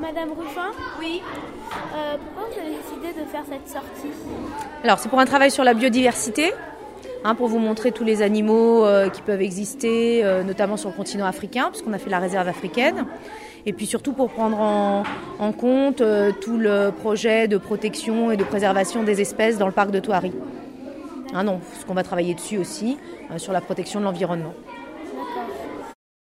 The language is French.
Madame Ruffin Oui. Euh, pourquoi vous avez décidé de faire cette sortie Alors, c'est pour un travail sur la biodiversité, hein, pour vous montrer tous les animaux euh, qui peuvent exister, euh, notamment sur le continent africain, puisqu'on a fait la réserve africaine. Et puis surtout pour prendre en, compte tout le projet de protection et de préservation des espèces dans le parc de Thoiry. Hein, non, ce qu'on va travailler dessus aussi, sur la protection de l'environnement.